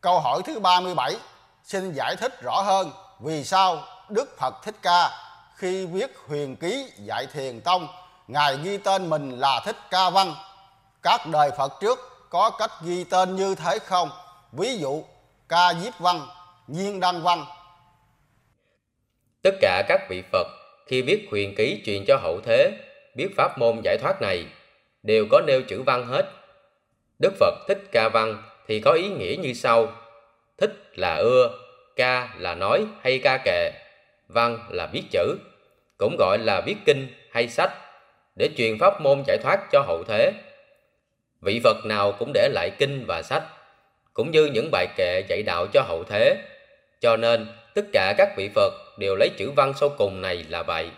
Câu hỏi thứ 37 xin giải thích rõ hơn vì sao Đức Phật Thích Ca khi viết huyền ký dạy thiền tông ngài ghi tên mình là Thích Ca Văn. Các đời Phật trước có cách ghi tên như thế không? Ví dụ Ca Diếp Văn, Nhiên Đăng Văn. Tất cả các vị Phật khi viết huyền ký truyền cho hậu thế, biết pháp môn giải thoát này, đều có nêu chữ văn hết. Đức Phật Thích Ca Văn thì có ý nghĩa như sau. Thích là ưa, ca là nói hay ca kệ, văn là viết chữ, cũng gọi là viết kinh hay sách, để truyền pháp môn giải thoát cho hậu thế. Vị Phật nào cũng để lại kinh và sách, cũng như những bài kệ dạy đạo cho hậu thế. Cho nên, tất cả các vị Phật đều lấy chữ văn sau cùng này là vậy.